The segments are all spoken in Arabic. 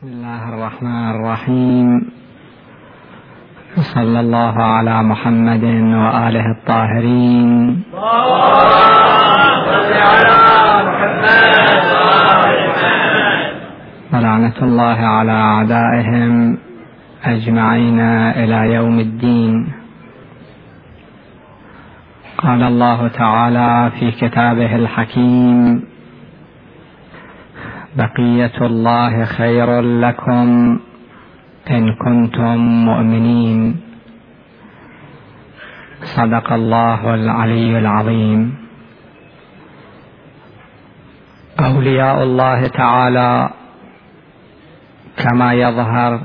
بسم الله الرحمن الرحيم. صلى الله على محمد وآله الطاهرين. ولعنة الله على أعدائهم أجمعين إلى يوم الدين. قال الله تعالى في كتابه الحكيم بقية الله خير لكم إن كنتم مؤمنين. صدق الله العلي العظيم. أولياء الله تعالى كما يظهر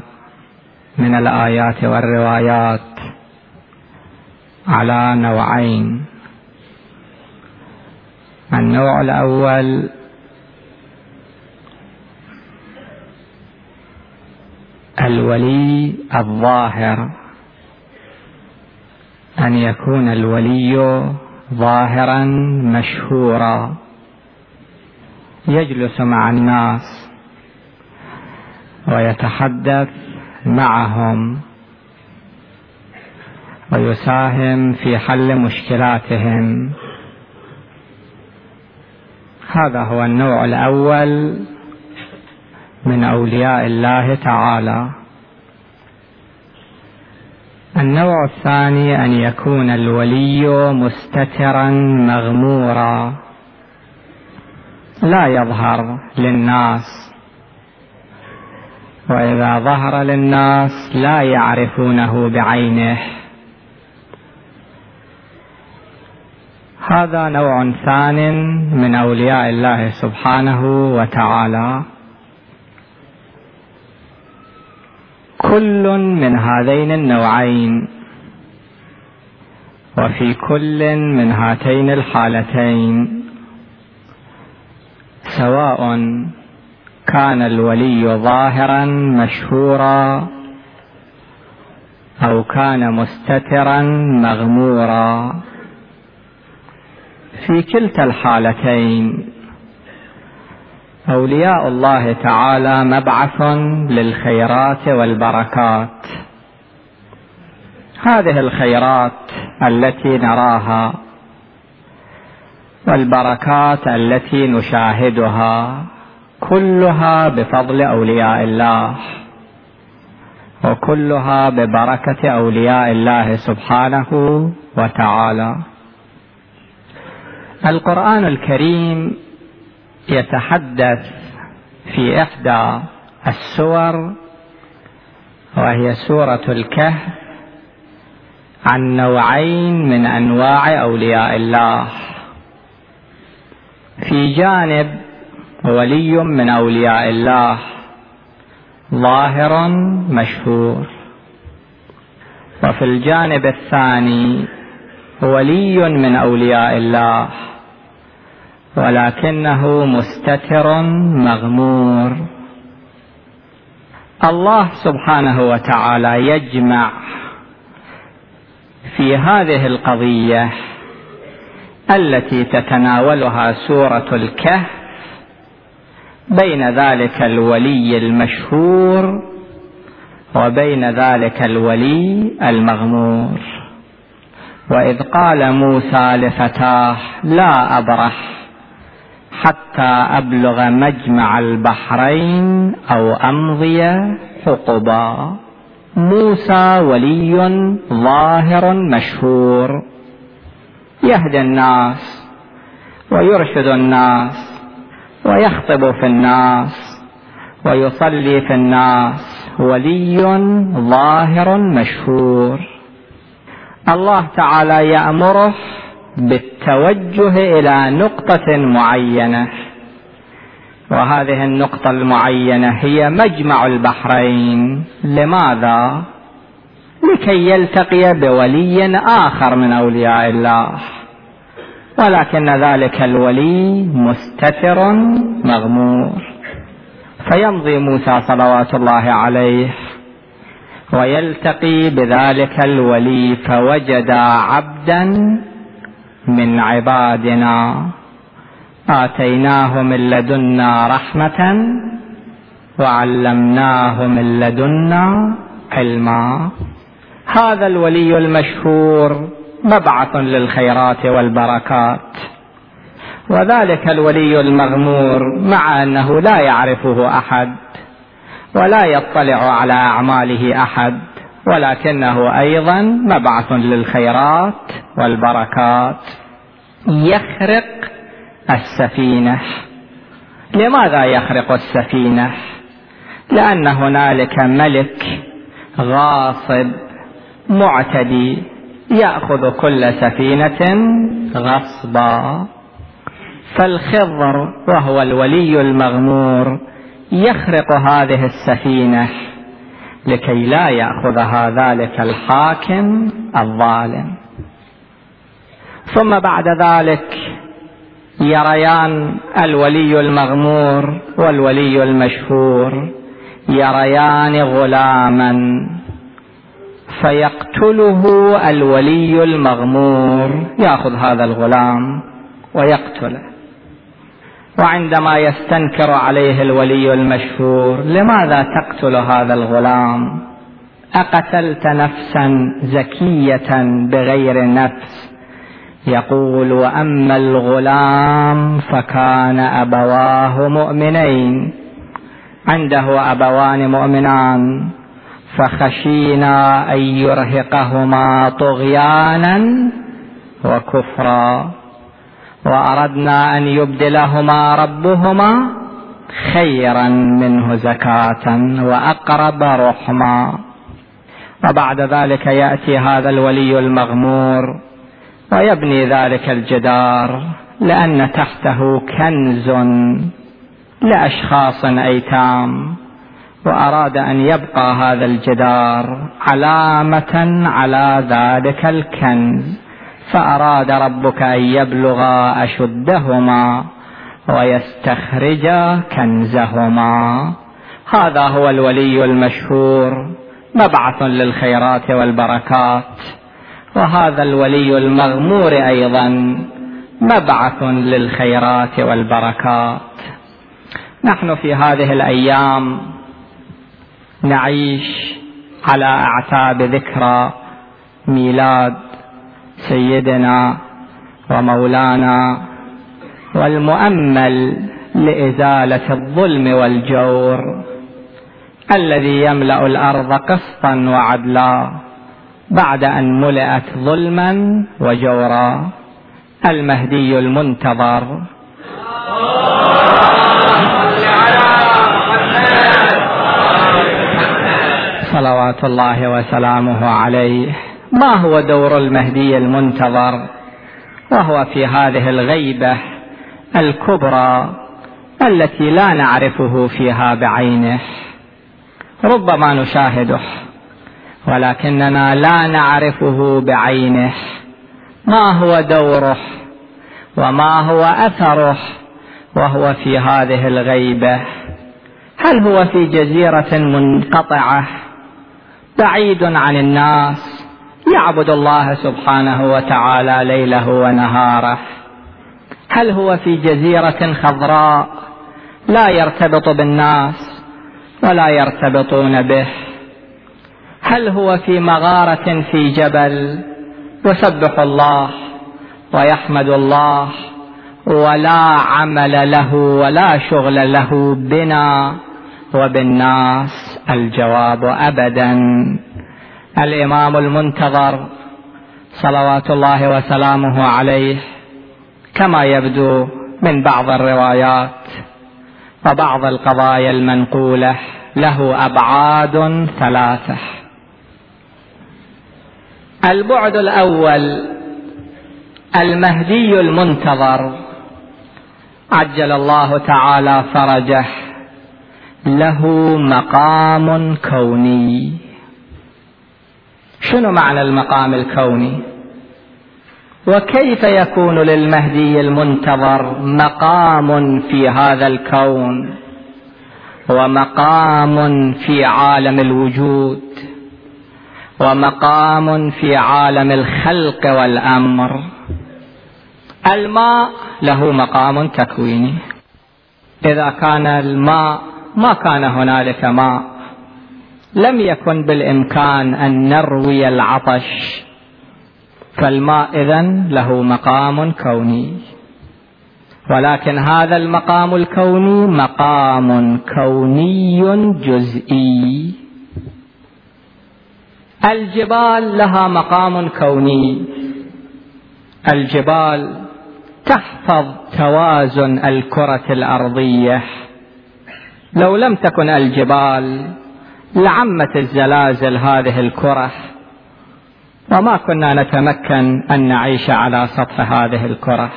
من الآيات والروايات على نوعين. النوع الأول الولي الظاهر. أن يكون الولي ظاهرا مشهورا. يجلس مع الناس ويتحدث معهم ويساهم في حل مشكلاتهم. هذا هو النوع الأول من أولياء الله تعالى. النوع الثاني أن يكون الولي مستترا مغمورا. لا يظهر للناس. وإذا ظهر للناس لا يعرفونه بعينه. هذا نوع ثان من أولياء الله سبحانه وتعالى. كل من هذين النوعين. وفي كل من هاتين الحالتين. سواء كان الولي ظاهرا مشهورا أو كان مستترا مغمورا. في كلتا الحالتين أولياء الله تعالى مبعث للخيرات والبركات. هذه الخيرات التي نراها والبركات التي نشاهدها كلها بفضل أولياء الله وكلها ببركة أولياء الله سبحانه وتعالى. القرآن الكريم يتحدث في إحدى السور وهي سورة الكهف عن نوعين من أنواع أولياء الله. في جانب ولي من أولياء الله ظاهر مشهور. وفي الجانب الثاني ولي من أولياء الله. ولكنه مستتر مغمور. الله سبحانه وتعالى يجمع في هذه القضية التي تتناولها سورة الكهف بين ذلك الولي المشهور وبين ذلك الولي المغمور. وإذ قال موسى لفتاه لا أبرح. حتى أبلغ مجمع البحرين أو أمضي حقبا. موسى ولي ظاهر مشهور. يهدي الناس ويرشد الناس ويخطب في الناس ويصلي في الناس. ولي ظاهر مشهور. الله تعالى يأمره بالتوجه إلى نقطة معينة. وهذه النقطة المعينة هي مجمع البحرين. لماذا؟ لكي يلتقي بولي آخر من أولياء الله. ولكن ذلك الولي مستتر مغمور. فيمضي موسى صلوات الله عليه ويلتقي بذلك الولي فوجد عبدا من عبادنا. اتيناه من لدنا رحمة وعلمناه من لدنا علما. هذا الولي المشهور مبعث للخيرات والبركات. وذلك الولي المغمور مع أنه لا يعرفه أحد ولا يطلع على أعماله أحد. ولكنه أيضا مبعث للخيرات والبركات. يخرق السفينة. لماذا يخرق السفينة؟ لأن هنالك ملك غاصب معتدي يأخذ كل سفينة غصبا. فالخضر وهو الولي المغمور يخرق هذه السفينة. لكي لا ياخذها ذلك الحاكم الظالم. ثم بعد ذلك يريان الولي المغمور والولي المشهور. يريان غلاما فيقتله الولي المغمور. يأخذ هذا الغلام ويقتله. وعندما يستنكر عليه الولي المشهور لماذا تقتل هذا الغلام؟ أقتلت نفسا زكية بغير نفس. يقول وأما الغلام فكان أبواه مؤمنين. عنده أبوان مؤمنان فخشينا أن يرهقهما طغيانا وكفرا. وأردنا أن يبدلهما ربهما خيرا منه زكاة وأقرب رحما. وبعد ذلك يأتي هذا الولي المغمور ويبني ذلك الجدار لأن تحته كنز لأشخاص أيتام وأراد أن يبقى هذا الجدار علامة على ذلك الكنز. فأراد ربك أن يبلغ أشدهما ويستخرج كنزهما. هذا هو الولي المشهور مبعث للخيرات والبركات. وهذا الولي المغمور أيضا مبعث للخيرات والبركات. نحن في هذه الأيام نعيش على أعتاب ذكرى ميلاد سيدنا ومولانا والمؤمل لإزالة الظلم والجور الذي يملأ الأرض قسطا وعدلا بعد أن ملئت ظلما وجورا المهدي المنتظر. صلوات الله وسلامه عليه. ما هو دور المهدي المنتظر؟ وهو في هذه الغيبة الكبرى التي لا نعرفه فيها بعينه. ربما نشاهده ولكننا لا نعرفه بعينه. ما هو دوره؟ وما هو أثره؟ وهو في هذه الغيبة. هل هو في جزيرة منقطعة؟ بعيد عن الناس؟ يعبد الله سبحانه وتعالى ليله ونهاره. هل هو في جزيرة خضراء؟ لا يرتبط بالناس ولا يرتبطون به. هل هو في مغارة في جبل؟ يسبح الله ويحمد الله ولا عمل له ولا شغل له بنا وبالناس. الجواب ابدا. الإمام المنتظر صلوات الله وسلامه عليه كما يبدو من بعض الروايات وبعض القضايا المنقولة له أبعاد ثلاثة. البعد الأول المهدي المنتظر عجل الله تعالى فرجه له مقام كوني. شنو معنى المقام الكوني؟ وكيف يكون للمهدي المنتظر مقام في هذا الكون؟ ومقام في عالم الوجود؟ ومقام في عالم الخلق والأمر؟ الماء له مقام تكويني. إذا كان الماء ما كان هنالك ماء. لم يكن بالإمكان أن نروي العطش فالماء إذن له مقام كوني. ولكن هذا المقام الكوني مقام كوني جزئي. الجبال لها مقام كوني. الجبال تحفظ توازن الكرة الأرضية. لو لم تكن الجبال لعمت الزلازل هذه الكرة. وما كنا نتمكن أن نعيش على سطح هذه الكرة.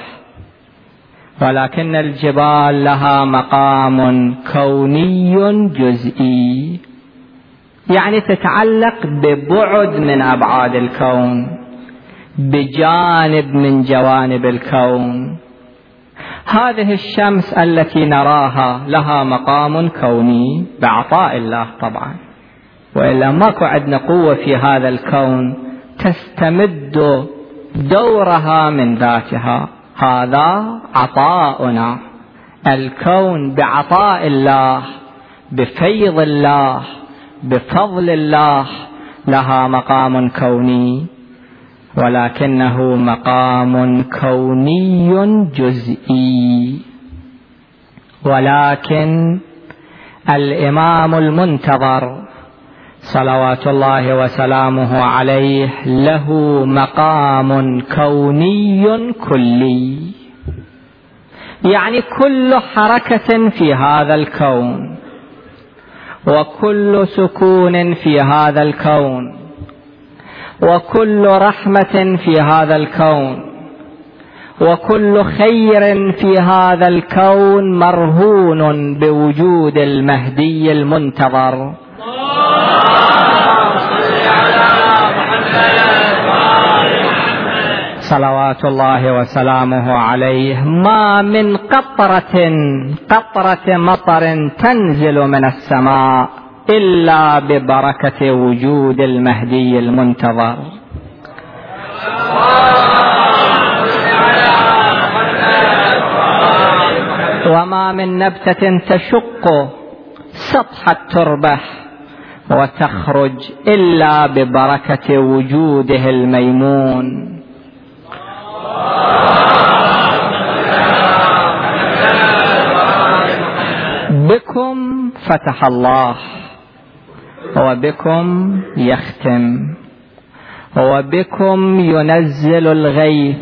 ولكن الجبال لها مقام كوني جزئي. يعني تتعلق ببعد من أبعاد الكون بجانب من جوانب الكون. هذه الشمس التي نراها لها مقام كوني بعطاء الله طبعا. وإلا ماكو عندنا قوة في هذا الكون تستمد دورها من ذاتها. هذا عطاؤنا. الكون بعطاء الله بفيض الله بفضل الله. لها مقام كوني ولكنه مقام كوني جزئي. ولكن الإمام المنتظر صلوات الله وسلامه عليه له مقام كوني كلي. يعني كل حركة في هذا الكون وكل سكون في هذا الكون وكل رحمة في هذا الكون وكل خير في هذا الكون مرهون بوجود المهدي المنتظر. صلوات الله وسلامه عليه ما من قطرة قطرة مطر تنزل من السماء إلا ببركة وجود المهدي المنتظر. وما من نبتة تشق سطح التربة وتخرج إلا ببركة وجوده الميمون. فتح الله. وبكم يختم. وبكم ينزل الغيث.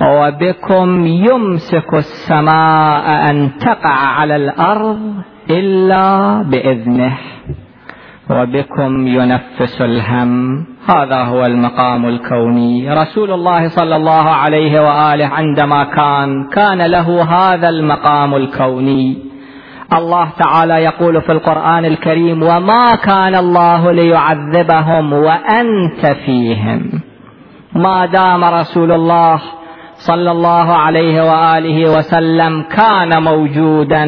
وبكم يمسك السماء أن تقع على الأرض إلا بإذنه. وبكم ينفس الهم. هذا هو المقام الكوني. رسول الله صلى الله عليه وآله عندما كان كان له هذا المقام الكوني. الله تعالى يقول في القرآن الكريم وما كان الله ليعذبهم وأنت فيهم. ما دام رسول الله صلى الله عليه وآله وسلم كان موجودا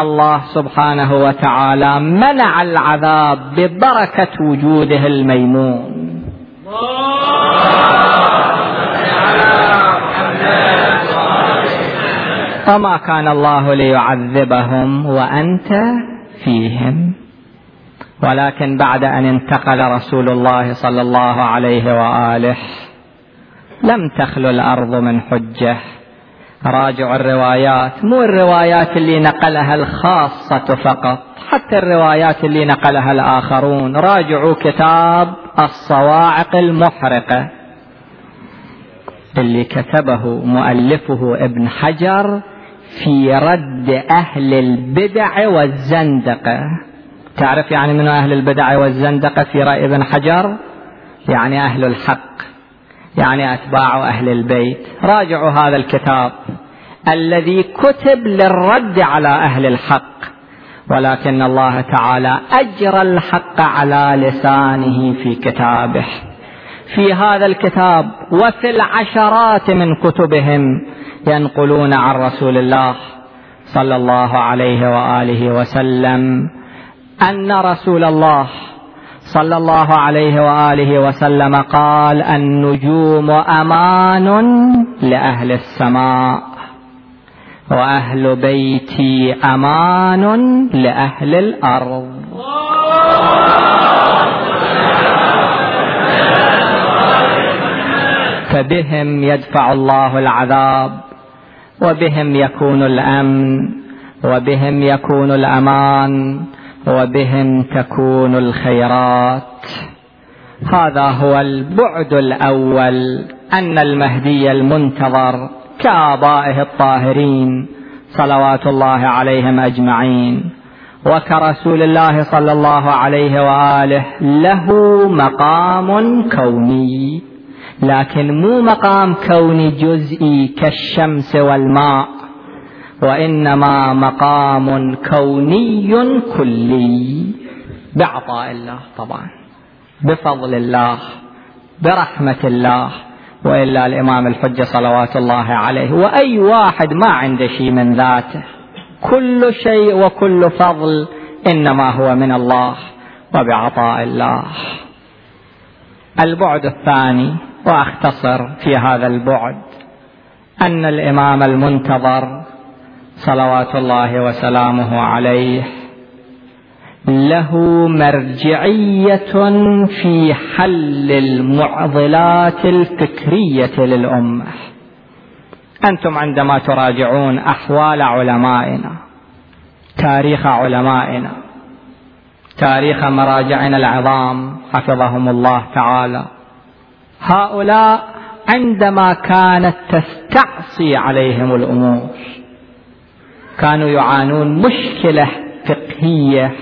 الله سبحانه وتعالى منع العذاب ببركة وجوده الميمون. وما كان الله ليعذبهم وأنت فيهم. ولكن بعد أن انتقل رسول الله صلى الله عليه وآله لم تخلو الأرض من حجة. راجعوا الروايات مو الروايات اللي نقلها الخاصة فقط حتى الروايات اللي نقلها الآخرون. راجعوا كتاب الصواعق المحرقة اللي كتبه مؤلفه ابن حجر في رد أهل البدع والزندقة. تعرف يعني من أهل البدع والزندقة في رأي ابن حجر؟ يعني أهل الحق يعني أتباع أهل البيت. راجعوا هذا الكتاب الذي كتب للرد على أهل الحق. ولكن الله تعالى أجرى الحق على لسانه في كتابه. في هذا الكتاب وفي العشرات من كتبهم ينقلون عن رسول الله صلى الله عليه وآله وسلم أن رسول الله صلى الله عليه وآله وسلم قال النجوم أمان لأهل السماء وأهل بيتي أمان لأهل الأرض. فبهم يدفع الله العذاب. وبهم يكون الأمن وبهم يكون الأمان وبهم تكون الخيرات. هذا هو البعد الأول أن المهدي المنتظر كآبائه الطاهرين صلوات الله عليهم أجمعين. وكرسول الله صلى الله عليه وآله له مقام كوني. لكن مو مقام كوني جزئي كالشمس والماء وإنما مقام كوني كلي بعطاء الله طبعا بفضل الله برحمة الله وإلا الإمام الحجة صلوات الله عليه وأي واحد ما عنده شيء من ذاته كل شيء وكل فضل إنما هو من الله وبعطاء الله. البعد الثاني وأختصر في هذا البعد أن الإمام المنتظر صلوات الله وسلامه عليه له مرجعية في حل المعضلات الفكرية للأمة. أنتم عندما تراجعون أحوال علمائنا تاريخ علمائنا تاريخ مراجعنا العظام حفظهم الله تعالى هؤلاء عندما كانت تستعصي عليهم الأمور كانوا يعانون مشكلة فقهية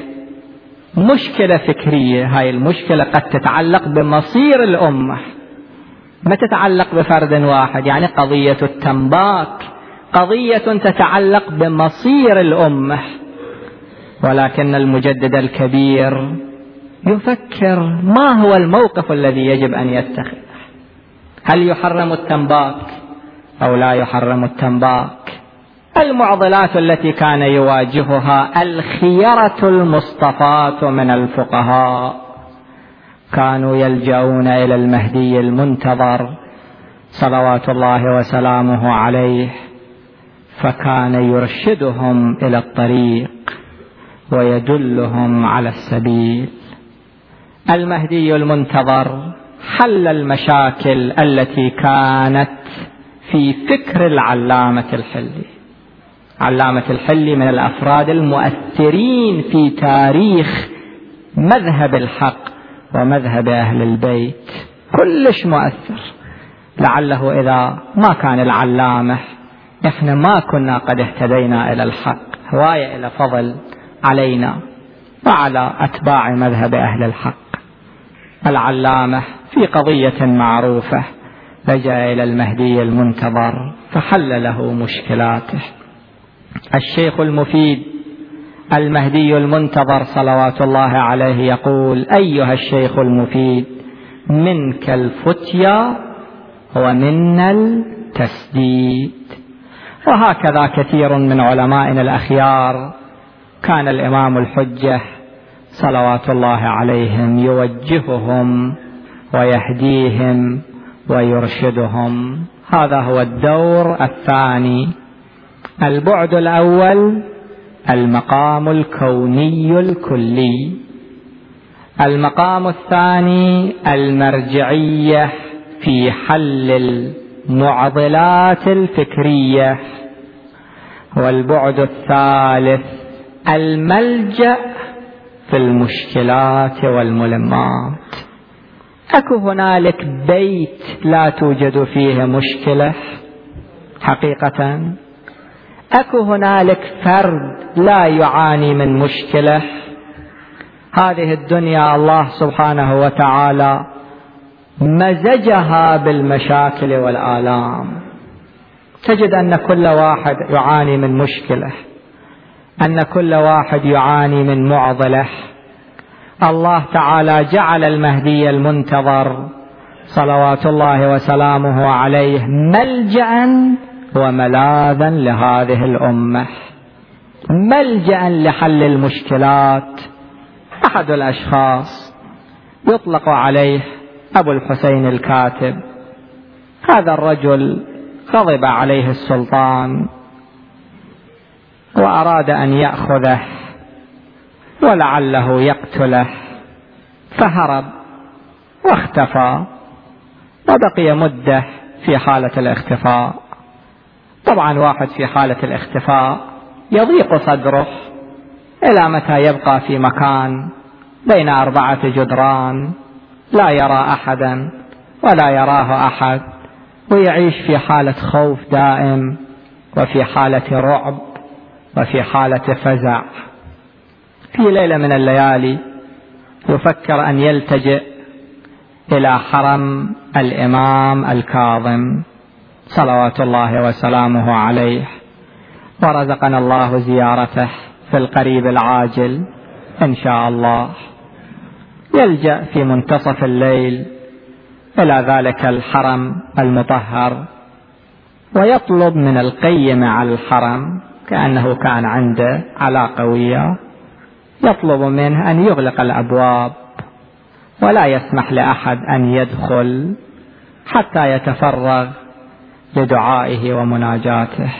مشكلة فكرية. هاي المشكلة قد تتعلق بمصير الأمة ما تتعلق بفرد واحد. يعني قضية التنباك قضية تتعلق بمصير الأمة ولكن المجدد الكبير يفكر ما هو الموقف الذي يجب أن يتخذ. هل يحرم التنباك أو لا يحرم التنباك؟ المعضلات التي كان يواجهها الخيرة المصطفاة من الفقهاء. كانوا يلجؤون إلى المهدي المنتظر صلوات الله وسلامه عليه فكان يرشدهم إلى الطريق ويدلهم على السبيل. المهدي المنتظر حل المشاكل التي كانت في فكر العلامة الحلي. علامة الحلي من الأفراد المؤثرين في تاريخ مذهب الحق ومذهب أهل البيت. كلش مؤثر. لعله إذا ما كان العلامة إحنا ما كنا قد اهتدينا إلى الحق هواية إلى فضل علينا وعلى أتباع مذهب أهل الحق. العلامة في قضية معروفة لجأ إلى المهدي المنتظر فحل له مشكلاته. الشيخ المفيد المهدي المنتظر صلوات الله عليه يقول أيها الشيخ المفيد منك الفتيا ومنا التسديد. وهكذا كثير من علمائنا الأخيار كان الإمام الحجة صلوات الله عليهم يوجههم ويهديهم ويرشدهم. هذا هو الدور الثاني. البعد الأول المقام الكوني الكلي. المقام الثاني المرجعية في حل المعضلات الفكرية. والبعد الثالث الملجأ في المشكلات والملمات. أكو هنالك بيت لا توجد فيه مشكلة حقيقة؟ أكو هنالك فرد لا يعاني من مشكلة؟ هذه الدنيا الله سبحانه وتعالى مزجها بالمشاكل والآلام. تجد أن كل واحد يعاني من مشكلة. أن كل واحد يعاني من معضلة. الله تعالى جعل المهدي المنتظر صلوات الله وسلامه عليه ملجأ وملاذا لهذه الأمة. ملجأ لحل المشكلات. أحد الأشخاص يطلق عليه أبو الحسين الكاتب. هذا الرجل غضب عليه السلطان. وأراد أن يأخذه ولعله يقتله فهرب واختفى وبقي مدة في حالة الاختفاء. طبعا واحد في حالة الاختفاء يضيق صدره إلى متى يبقى في مكان بين أربعة جدران لا يرى أحدا ولا يراه أحد ويعيش في حالة خوف دائم وفي حالة رعب. وفي حالة فزع. في ليلة من الليالي يفكر أن يلتجئ إلى حرم الإمام الكاظم صلوات الله وسلامه عليه. ورزقنا الله زيارته في القريب العاجل إن شاء الله. يلجأ في منتصف الليل إلى ذلك الحرم المطهر. ويطلب من القيم على الحرم كأنه كان عنده علاقة وياه. يطلب منه أن يغلق الأبواب ولا يسمح لأحد أن يدخل حتى يتفرغ لدعائه ومناجاته.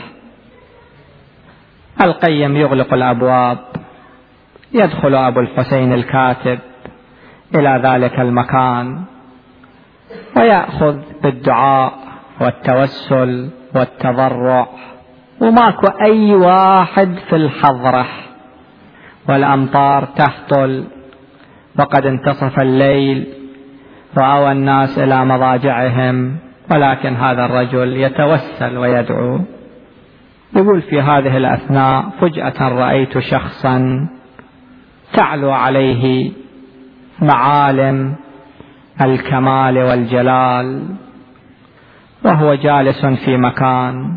القيم يغلق الأبواب. يدخل أبو الحسين الكاتب إلى ذلك المكان ويأخذ بالدعاء والتوسل والتضرع. وماكو أي واحد في الحضرة والأمطار تهطل. وقد انتصف الليل. وأوى الناس إلى مضاجعهم. ولكن هذا الرجل يتوسل ويدعو. يقول في هذه الأثناء فجأة رأيت شخصا تعلو عليه معالم الكمال والجلال. وهو جالس في مكان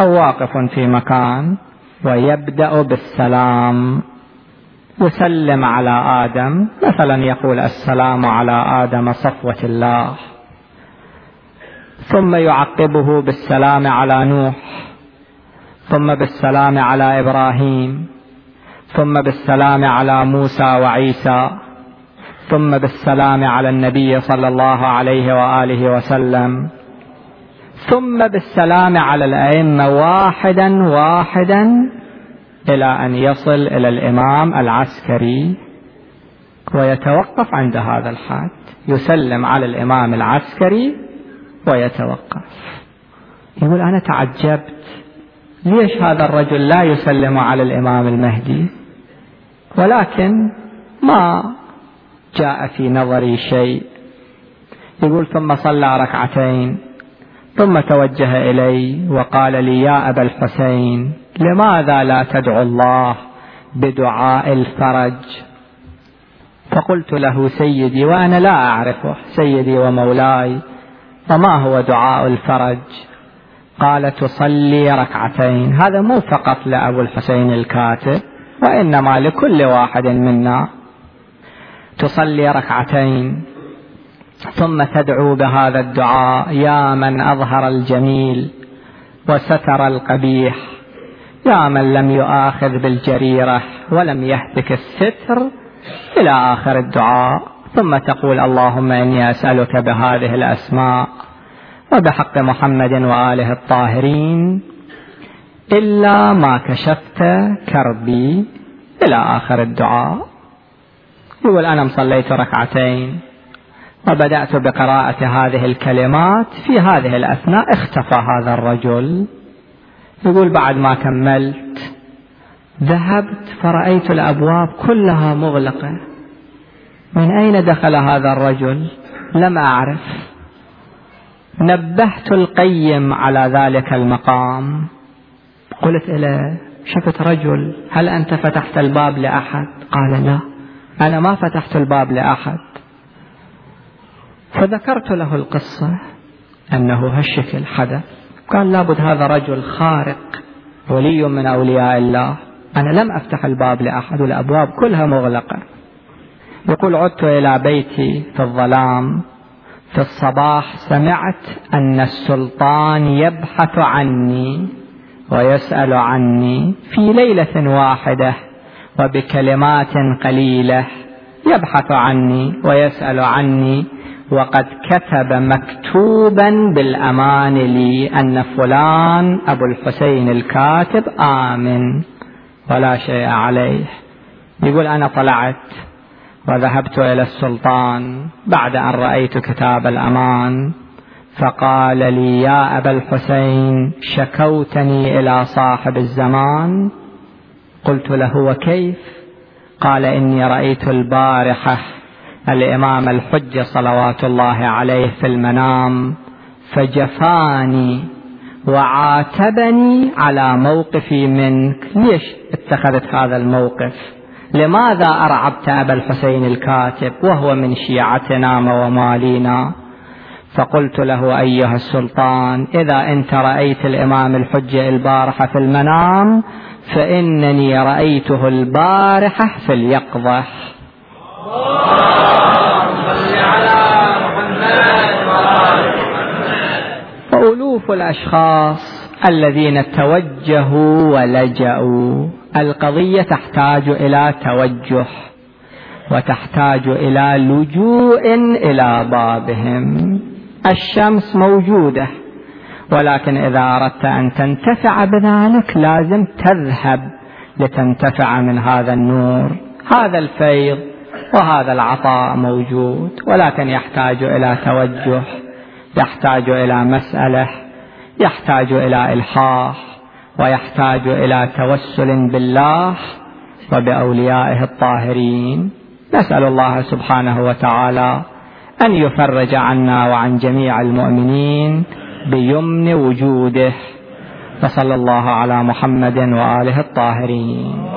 أو واقف في مكان ويبدأ بالسلام. يسلم على آدم. مثلا يقول السلام على آدم صفوة الله. ثم يعقبه بالسلام على نوح. ثم بالسلام على إبراهيم. ثم بالسلام على موسى وعيسى. ثم بالسلام على النبي صلى الله عليه وآله وسلم. ثم بالسلام على الأئمة واحدا واحدا إلى أن يصل إلى الإمام العسكري ويتوقف عند هذا الحد يسلم على الإمام العسكري ويتوقف. يقول أنا تعجبت. ليش هذا الرجل لا يسلم على الإمام المهدي؟ ولكن ما جاء في نظري شيء. يقول ثم صلى ركعتين. ثم توجه إلي وقال لي يا أبا الحسين لماذا لا تدعو الله بدعاء الفرج؟ فقلت له سيدي وأنا لا أعرفه سيدي ومولاي وما هو دعاء الفرج؟ قال تصلي ركعتين. هذا مو فقط لأبو الحسين الكاتب وإنما لكل واحد منا. تصلي ركعتين. ثم تدعو بهذا الدعاء يا من أظهر الجميل وستر القبيح يا من لم يؤاخذ بالجريرة ولم يهتك الستر إلى آخر الدعاء. ثم تقول اللهم إني أسألك بهذه الأسماء وبحق محمد وآله الطاهرين إلا ما كشفت كربي إلى آخر الدعاء. يقول أنا مصليت ركعتين. وبدأت بقراءة هذه الكلمات في هذه الأثناء اختفى هذا الرجل. يقول بعد ما كملت ذهبت فرأيت الأبواب كلها مغلقة. من أين دخل هذا الرجل؟ لم أعرف. نبهت القيم على ذلك المقام. قلت له شفت رجل هل أنت فتحت الباب لأحد؟ قال لا أنا ما فتحت الباب لأحد. فذكرت له القصة أنه هالشكل حدث قال لابد هذا رجل خارق ولي من أولياء الله. أنا لم أفتح الباب لأحد والأبواب كلها مغلقة. يقول عدت إلى بيتي في الظلام. في الصباح سمعت أن السلطان يبحث عني ويسأل عني في ليلة واحدة وبكلمات قليلة يبحث عني ويسأل عني. وقد كتب مكتوبا بالأمان لي أن فلان أبو الحسين الكاتب آمن ولا شيء عليه. يقول أنا طلعت وذهبت إلى السلطان بعد أن رأيت كتاب الأمان. فقال لي يا أبا الحسين شكوتني إلى صاحب الزمان. قلت له وكيف؟ قال إني رأيت البارحة الإمام الحجة صلوات الله عليه في المنام فجفاني وعاتبني على موقفي منك. ليش اتخذت هذا الموقف؟ لماذا أرعبت أبا الحسين الكاتب وهو من شيعتنا وموالينا؟ فقلت له أيها السلطان إذا أنت رأيت الإمام الحجة البارحة في المنام فإنني رأيته البارحة في اليقظة. وألوف الأشخاص الذين توجهوا ولجأوا. القضية تحتاج إلى توجه وتحتاج إلى لجوء إلى بابهم الشمس موجودة ولكن إذا أردت أن تنتفع بذلك لازم تذهب لتنتفع من هذا النور. هذا الفيض وهذا العطاء موجود ولكن يحتاج إلى توجه يحتاج إلى مسألة يحتاج إلى إلحاح ويحتاج إلى توسل بالله وبأوليائه الطاهرين. نسأل الله سبحانه وتعالى أن يفرج عنا وعن جميع المؤمنين بيمن وجوده. وصلى الله على محمد وآله الطاهرين.